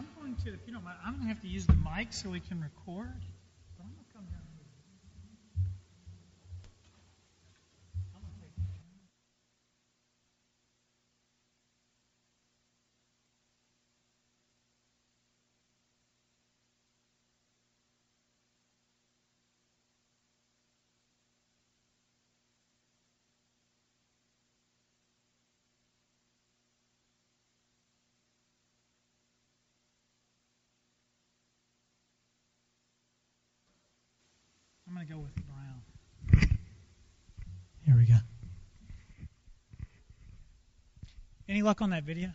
I'm going to, if you don't mind, I'm going to have to use the mic so we can record. But I'm going to come down here. I'm going to take I'm going to go with Brown. Here we go. Any luck on that video?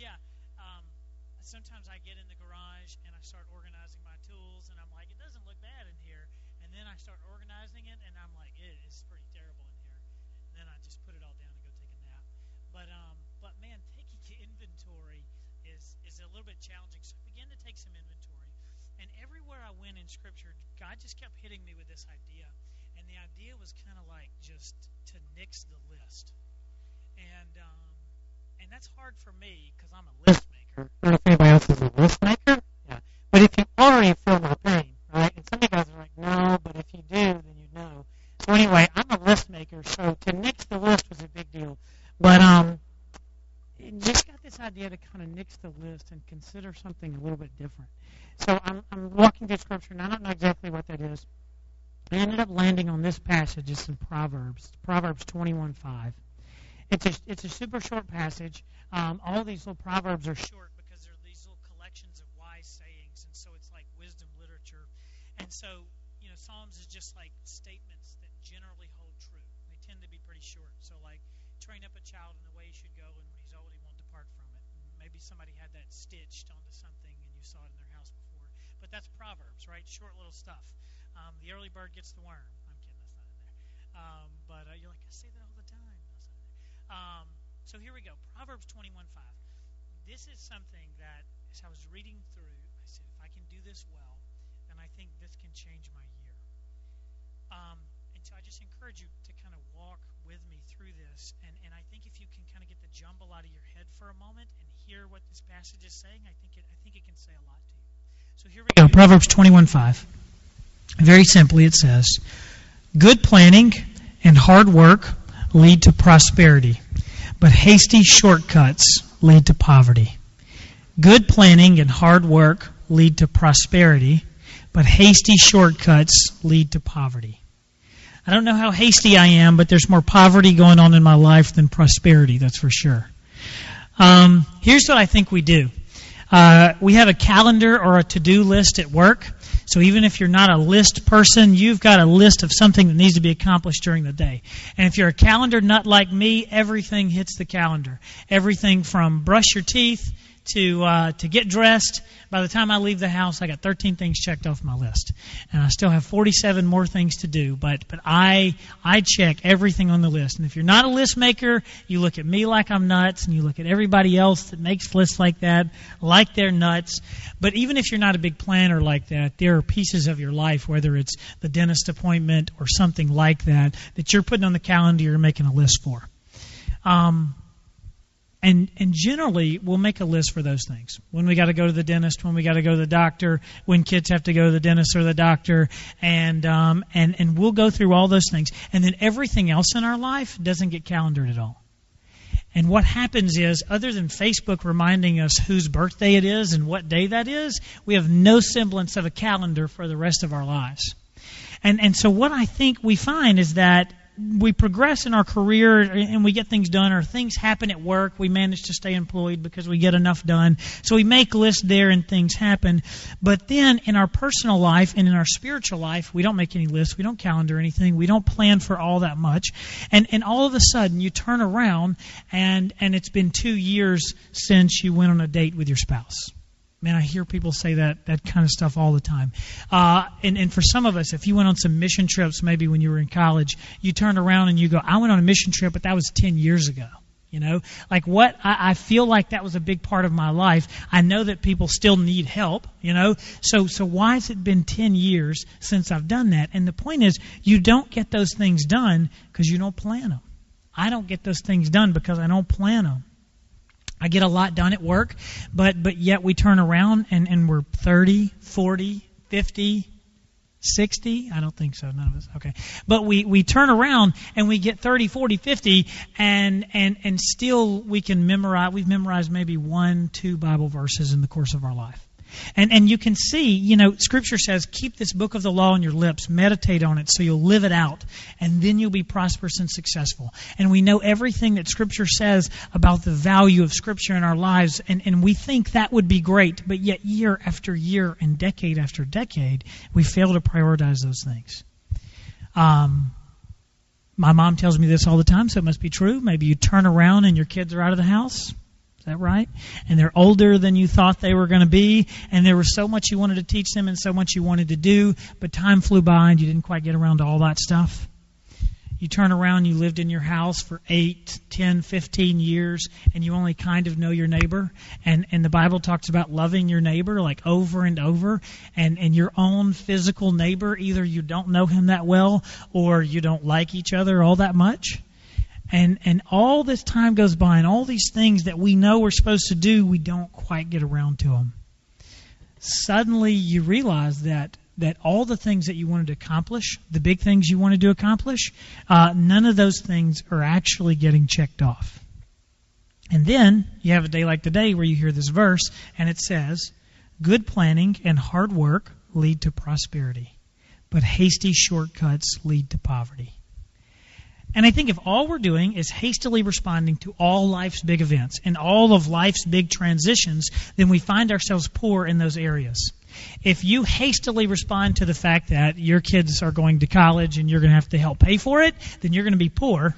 Yeah, um, sometimes I get in the garage and I start organizing my tools, and I'm like, it doesn't look bad in here. And then I start organizing it, and I'm like, it is pretty terrible in here. And then I just put it all down and go take a nap. But um, but man, taking inventory is is a little bit challenging. So I began to take some inventory, and everywhere I went in Scripture, God just kept hitting me with this idea, and the idea was kind of like just to nix the list, and um, and that's hard for me because I'm a list maker. I don't know if anybody else is a list maker. Yeah. But if you already feel my pain, right? And some of you guys are like, no, but if you do, then you know. So anyway, I'm a list maker, so to nix the list was a big deal. But um, just got this idea to kind of nix the list and consider something a little bit different. So I'm, I'm walking through Scripture, and I don't know exactly what that is. I ended up landing on this passage. It's in Proverbs, Proverbs 21:5. It's a it's a super short passage. Um, all these little proverbs are short because they're these little collections of wise sayings, and so it's like wisdom literature. And so, you know, Psalms is just like statements that generally hold true. They tend to be pretty short. So, like, train up a child in the way he should go, and when he's old, he won't depart from it. Maybe somebody had that stitched onto something, and you saw it in their house before. But that's Proverbs, right? Short little stuff. Um, the early bird gets the worm. I'm kidding, that's not in there. Um, but uh, you're like, I say that all the time. That's not in there. Um, so here we go. Proverbs 21:5. This is something that, as I was reading through, I said, if I can do this well, then I think this can change my year. Um, and so I just encourage you to kind of walk with me through this. And, and I think if you can kind of get the jumble out of your head for a moment and hear what this passage is saying, I think it, I think it can say a lot to you. So here we go. Proverbs 21:5. Very simply, it says, "Good planning and hard work lead to prosperity, but hasty shortcuts lead to poverty. Good planning and hard work lead to prosperity, but hasty shortcuts lead to poverty. I don't know how hasty I am, but there's more poverty going on in my life than prosperity, that's for sure. Um, here's what I think we do. Uh, we have a calendar or a to-do list at work. So even if you're not a list person, you've got a list of something that needs to be accomplished during the day. And if you're a calendar nut like me, everything hits the calendar. Everything from brush your teeth to uh, to get dressed. By the time I leave the house, I got 13 things checked off my list, and I still have 47 more things to do. But but I I check everything on the list. And if you're not a list maker, you look at me like I'm nuts, and you look at everybody else that makes lists like that like they're nuts. But even if you're not a big planner like that, there are pieces of your life, whether it's the dentist appointment or something like that, that you're putting on the calendar, you're making a list for. Um, and and generally we'll make a list for those things. When we got to go to the dentist when we got to go to the doctor when kids have to go to the dentist or the doctor and um, and and we'll go through all those things. And then everything else in our life doesn't get calendared at all. And what happens is other than facebook reminding us whose birthday it is and what day that is we have no semblance of a calendar for the rest of our lives. And and so what i think we find is that we progress in our career and we get things done, or things happen at work. We manage to stay employed because we get enough done. So we make lists there and things happen. But then in our personal life and in our spiritual life, we don't make any lists. We don't calendar anything. We don't plan for all that much. And, and all of a sudden you turn around and, and it's been two years since you went on a date with your spouse. Man, I hear people say that that kind of stuff all the time. Uh, and, and for some of us, if you went on some mission trips, maybe when you were in college, you turn around and you go, "I went on a mission trip, but that was ten years ago." You know, like what I, I feel like that was a big part of my life. I know that people still need help. You know, so so why has it been ten years since I've done that? And the point is, you don't get those things done because you don't plan them. I don't get those things done because I don't plan them. I get a lot done at work, but but yet we turn around and and we're 30, 40, 50, 60 i don't think so none of us. Okay. But we we turn around and we get 30 40 50 and and and still we can memorize we've memorized maybe one two bible verses in the course of our life and and you can see, you know, Scripture says, keep this book of the law on your lips, meditate on it, so you'll live it out, and then you'll be prosperous and successful. And we know everything that Scripture says about the value of Scripture in our lives, and and we think that would be great, but yet year after year and decade after decade, we fail to prioritize those things. Um, my mom tells me this all the time, so it must be true. Maybe you turn around and your kids are out of the house. That right? And they're older than you thought they were going to be, and there was so much you wanted to teach them and so much you wanted to do, but time flew by and you didn't quite get around to all that stuff. You turn around, you lived in your house for eight, ten, fifteen years, and you only kind of know your neighbor. And, and the Bible talks about loving your neighbor like over and over. And, and your own physical neighbor, either you don't know him that well or you don't like each other all that much. And and all this time goes by, and all these things that we know we're supposed to do, we don't quite get around to them. Suddenly, you realize that that all the things that you wanted to accomplish, the big things you wanted to accomplish, uh, none of those things are actually getting checked off. And then you have a day like today where you hear this verse, and it says, "Good planning and hard work lead to prosperity, but hasty shortcuts lead to poverty." And I think if all we're doing is hastily responding to all life's big events and all of life's big transitions, then we find ourselves poor in those areas. If you hastily respond to the fact that your kids are going to college and you're going to have to help pay for it, then you're going to be poor,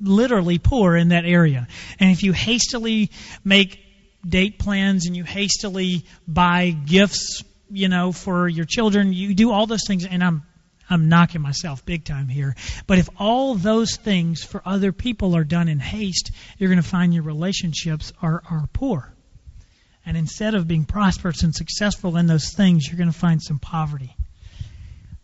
literally poor in that area. And if you hastily make date plans and you hastily buy gifts, you know, for your children, you do all those things, and I'm I'm knocking myself big time here. But if all those things for other people are done in haste, you're going to find your relationships are, are poor. And instead of being prosperous and successful in those things, you're going to find some poverty.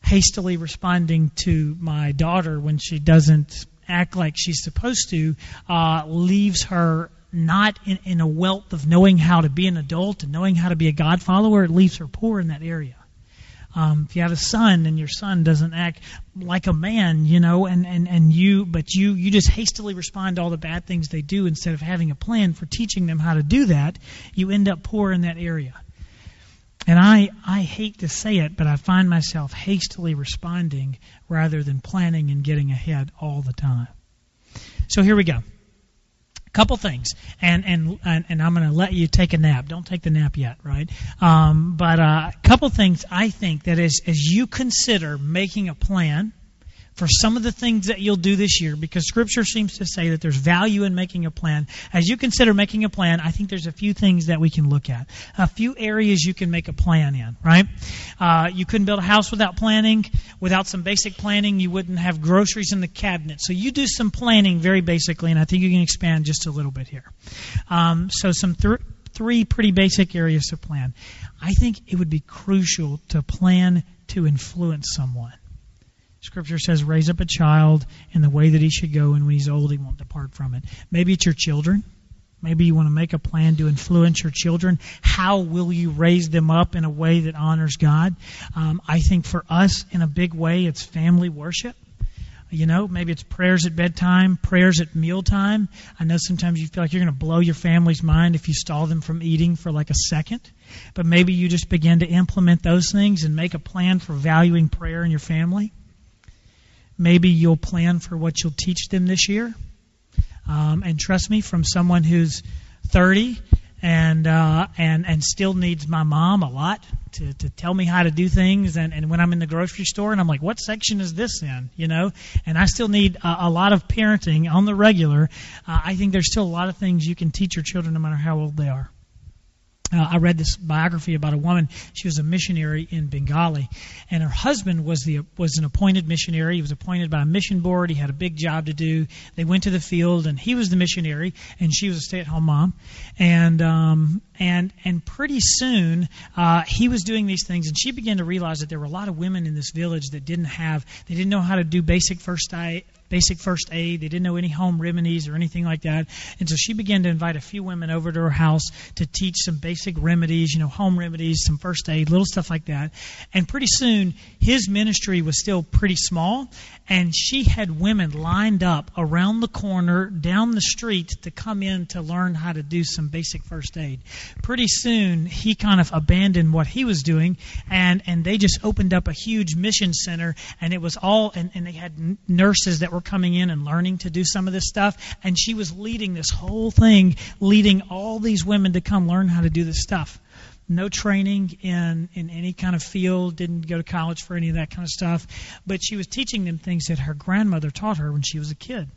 Hastily responding to my daughter when she doesn't act like she's supposed to uh, leaves her not in, in a wealth of knowing how to be an adult and knowing how to be a God follower. It leaves her poor in that area. Um, if you have a son and your son doesn't act like a man, you know, and, and, and you, but you, you just hastily respond to all the bad things they do instead of having a plan for teaching them how to do that, you end up poor in that area. And I, I hate to say it, but I find myself hastily responding rather than planning and getting ahead all the time. So here we go couple things, and and and, and I'm going to let you take a nap. Don't take the nap yet, right? Um, but a uh, couple things I think that as as you consider making a plan for some of the things that you'll do this year because Scripture seems to say that there's value in making a plan. As you consider making a plan, I think there's a few things that we can look at. A few areas you can make a plan in, right? Uh, you couldn't build a house without planning. Without some basic planning, you wouldn't have groceries in the cabinet. So you do some planning very basically, and I think you can expand just a little bit here. Um, so some th- three pretty basic areas to plan. I think it would be crucial to plan to influence someone. Scripture says, raise up a child in the way that he should go, and when he's old, he won't depart from it. Maybe it's your children. Maybe you want to make a plan to influence your children. How will you raise them up in a way that honors God? Um, I think for us, in a big way, it's family worship. You know, maybe it's prayers at bedtime, prayers at mealtime. I know sometimes you feel like you're going to blow your family's mind if you stall them from eating for like a second. But maybe you just begin to implement those things and make a plan for valuing prayer in your family. Maybe you'll plan for what you'll teach them this year. Um, and trust me, from someone who's 30 and uh, and and still needs my mom a lot to, to tell me how to do things. And, and when I'm in the grocery store and I'm like, what section is this in? You know, and I still need a, a lot of parenting on the regular. Uh, I think there's still a lot of things you can teach your children no matter how old they are. Uh, I read this biography about a woman. She was a missionary in Bengali, and her husband was the was an appointed missionary. He was appointed by a mission board. He had a big job to do. They went to the field, and he was the missionary, and she was a stay-at-home mom. And um, and and pretty soon uh, he was doing these things, and she began to realize that there were a lot of women in this village that didn't have they didn't know how to do basic first aid basic first aid. They didn't know any home remedies or anything like that. And so she began to invite a few women over to her house to teach some basic remedies, you know, home remedies, some first aid, little stuff like that. And pretty soon, his ministry was still pretty small, and she had women lined up around the corner, down the street, to come in to learn how to do some basic first aid. Pretty soon, he kind of abandoned what he was doing, and and they just opened up a huge mission center, and it was all, and, and they had nurses that were coming in and learning to do some of this stuff. And she was leading this whole thing, leading all these women to come learn how to do this stuff. No training in, in any kind of field, didn't go to college for any of that kind of stuff. But she was teaching them things that her grandmother taught her when she was a kid.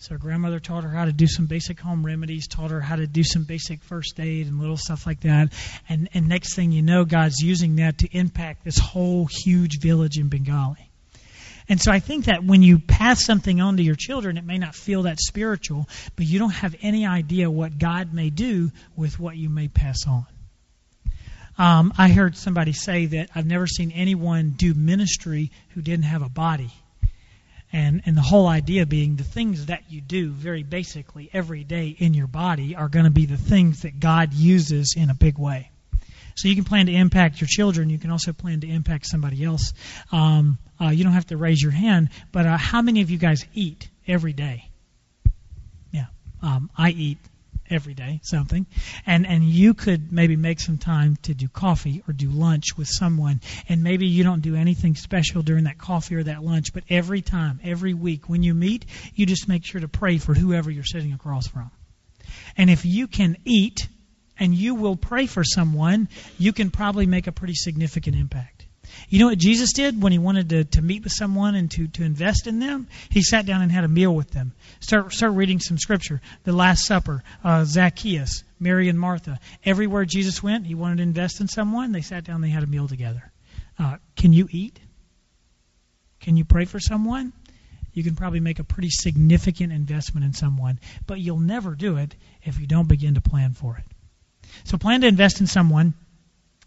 So her grandmother taught her how to do some basic home remedies, taught her how to do some basic first aid and little stuff like that. And and next thing you know, God's using that to impact this whole huge village in Bengali. And so I think that when you pass something on to your children, it may not feel that spiritual, but you don't have any idea what God may do with what you may pass on. Um, I heard somebody say that I've never seen anyone do ministry who didn't have a body. And, and the whole idea being the things that you do very basically every day in your body are going to be the things that God uses in a big way. So you can plan to impact your children. You can also plan to impact somebody else. Um, uh, you don't have to raise your hand, but uh, how many of you guys eat every day? Yeah, um, I eat every day something, and and you could maybe make some time to do coffee or do lunch with someone, and maybe you don't do anything special during that coffee or that lunch, but every time, every week when you meet, you just make sure to pray for whoever you're sitting across from. And if you can eat and you will pray for someone, you can probably make a pretty significant impact. You know what Jesus did when he wanted to, to meet with someone and to, to invest in them? He sat down and had a meal with them. Start, start reading some scripture. The Last Supper, uh, Zacchaeus, Mary and Martha. Everywhere Jesus went, he wanted to invest in someone. They sat down, they had a meal together. Uh, can you eat? Can you pray for someone? You can probably make a pretty significant investment in someone, but you'll never do it if you don't begin to plan for it. So plan to invest in someone.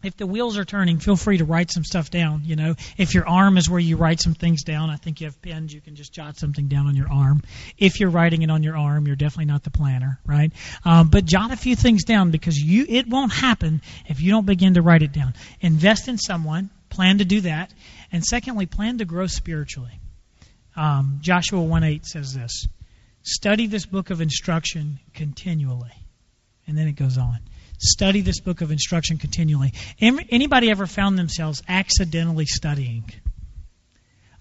If the wheels are turning, feel free to write some stuff down. You know, if your arm is where you write some things down, I think you have pens. You can just jot something down on your arm. If you're writing it on your arm, you're definitely not the planner, right? Um, but jot a few things down because you it won't happen if you don't begin to write it down. Invest in someone. Plan to do that, and secondly, plan to grow spiritually. Um, Joshua 1:8 says this: Study this book of instruction continually, and then it goes on. Study this book of instruction continually. Anybody ever found themselves accidentally studying?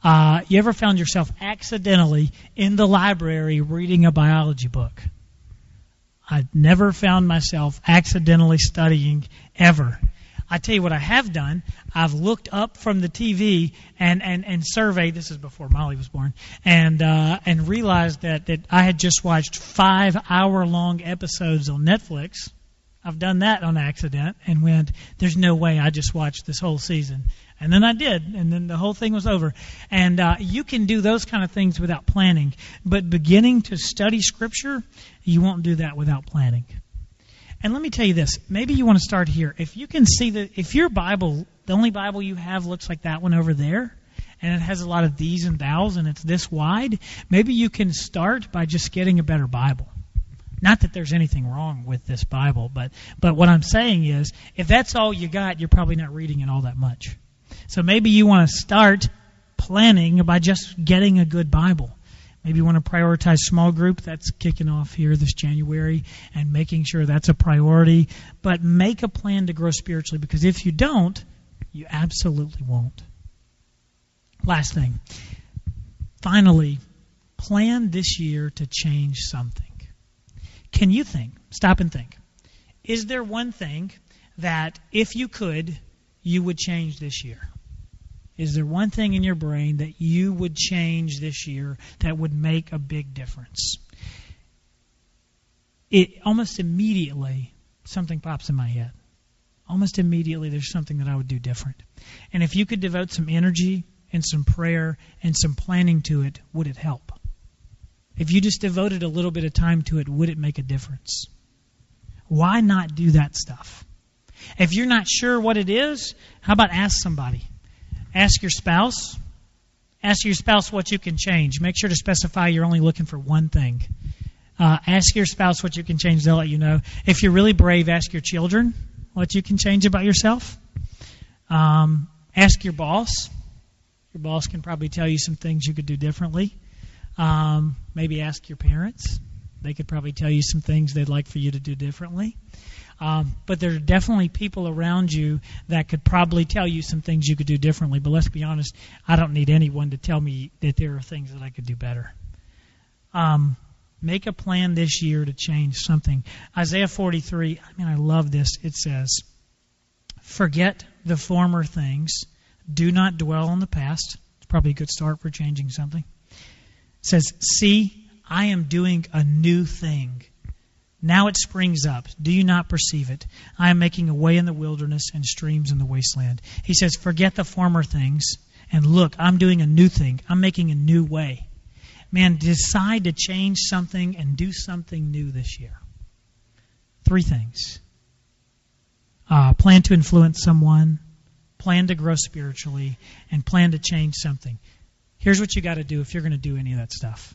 Uh, you ever found yourself accidentally in the library reading a biology book? I've never found myself accidentally studying ever. I tell you what I have done. I've looked up from the TV and, and, and surveyed. This is before Molly was born, and uh, and realized that that I had just watched five hour long episodes on Netflix I've done that on accident and went, there's no way I just watched this whole season. And then I did, and then the whole thing was over. And uh, you can do those kind of things without planning. But beginning to study Scripture, you won't do that without planning. And let me tell you this maybe you want to start here. If you can see that, if your Bible, the only Bible you have looks like that one over there, and it has a lot of these and thous, and it's this wide, maybe you can start by just getting a better Bible. Not that there's anything wrong with this Bible, but but what I'm saying is, if that's all you got, you're probably not reading it all that much. So maybe you want to start planning by just getting a good Bible. Maybe you want to prioritize small group that's kicking off here this January and making sure that's a priority. But make a plan to grow spiritually because if you don't, you absolutely won't. Last thing. Finally, plan this year to change something. Can you think, stop and think, is there one thing that if you could, you would change this year? Is there one thing in your brain that you would change this year that would make a big difference? It almost immediately something pops in my head. almost immediately there's something that I would do different. And if you could devote some energy and some prayer and some planning to it, would it help? If you just devoted a little bit of time to it, would it make a difference? Why not do that stuff? If you're not sure what it is, how about ask somebody? Ask your spouse. Ask your spouse what you can change. Make sure to specify you're only looking for one thing. Uh, ask your spouse what you can change. They'll let you know. If you're really brave, ask your children what you can change about yourself. Um, ask your boss. Your boss can probably tell you some things you could do differently. Um, maybe ask your parents. They could probably tell you some things they'd like for you to do differently. Um, but there are definitely people around you that could probably tell you some things you could do differently. But let's be honest, I don't need anyone to tell me that there are things that I could do better. Um, make a plan this year to change something. Isaiah 43, I mean, I love this. It says, Forget the former things, do not dwell on the past. It's probably a good start for changing something. Says, See, I am doing a new thing. Now it springs up. Do you not perceive it? I am making a way in the wilderness and streams in the wasteland. He says, Forget the former things and look, I'm doing a new thing. I'm making a new way. Man, decide to change something and do something new this year. Three things uh, plan to influence someone, plan to grow spiritually, and plan to change something. Here's what you got to do if you're going to do any of that stuff.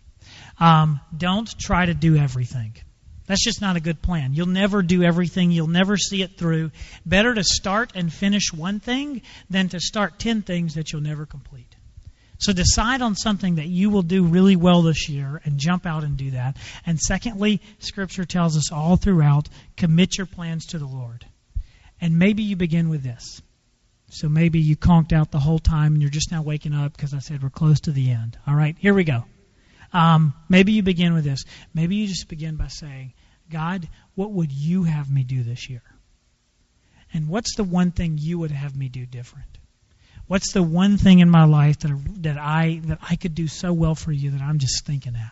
Um, don't try to do everything. That's just not a good plan. You'll never do everything. You'll never see it through. Better to start and finish one thing than to start ten things that you'll never complete. So decide on something that you will do really well this year and jump out and do that. And secondly, Scripture tells us all throughout commit your plans to the Lord. And maybe you begin with this. So maybe you conked out the whole time and you're just now waking up because I said we're close to the end. All right, here we go. Um, maybe you begin with this. Maybe you just begin by saying, God, what would you have me do this year? And what's the one thing you would have me do different? What's the one thing in my life that that I that I could do so well for you that I'm just thinking at?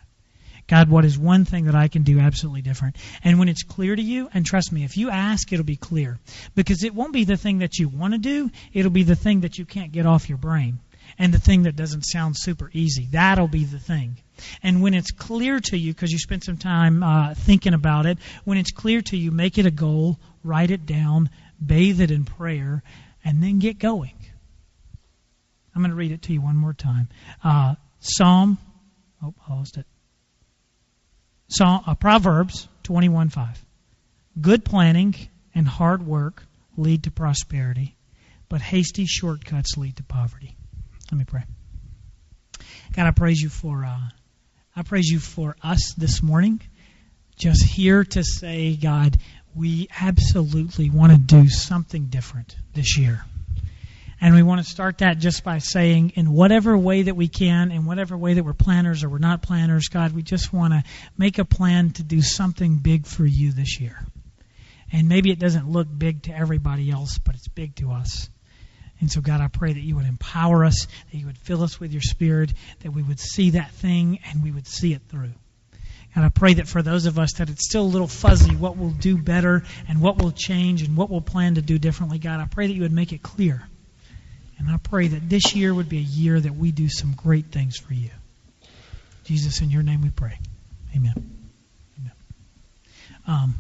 God, what is one thing that I can do absolutely different? And when it's clear to you, and trust me, if you ask, it'll be clear. Because it won't be the thing that you want to do, it'll be the thing that you can't get off your brain. And the thing that doesn't sound super easy. That'll be the thing. And when it's clear to you, because you spent some time uh, thinking about it, when it's clear to you, make it a goal, write it down, bathe it in prayer, and then get going. I'm going to read it to you one more time. Uh, Psalm, oh, I lost it. Psalm, uh, Proverbs 21:5. Good planning and hard work lead to prosperity, but hasty shortcuts lead to poverty. Let me pray. God, I praise you for uh, I praise you for us this morning. Just here to say, God, we absolutely want to do something different this year. And we want to start that just by saying, in whatever way that we can, in whatever way that we're planners or we're not planners, God, we just want to make a plan to do something big for you this year. And maybe it doesn't look big to everybody else, but it's big to us. And so, God, I pray that you would empower us, that you would fill us with your spirit, that we would see that thing and we would see it through. And I pray that for those of us that it's still a little fuzzy what we'll do better and what will change and what we'll plan to do differently, God, I pray that you would make it clear and I pray that this year would be a year that we do some great things for you. Jesus, in your name we pray. Amen. Amen. Um,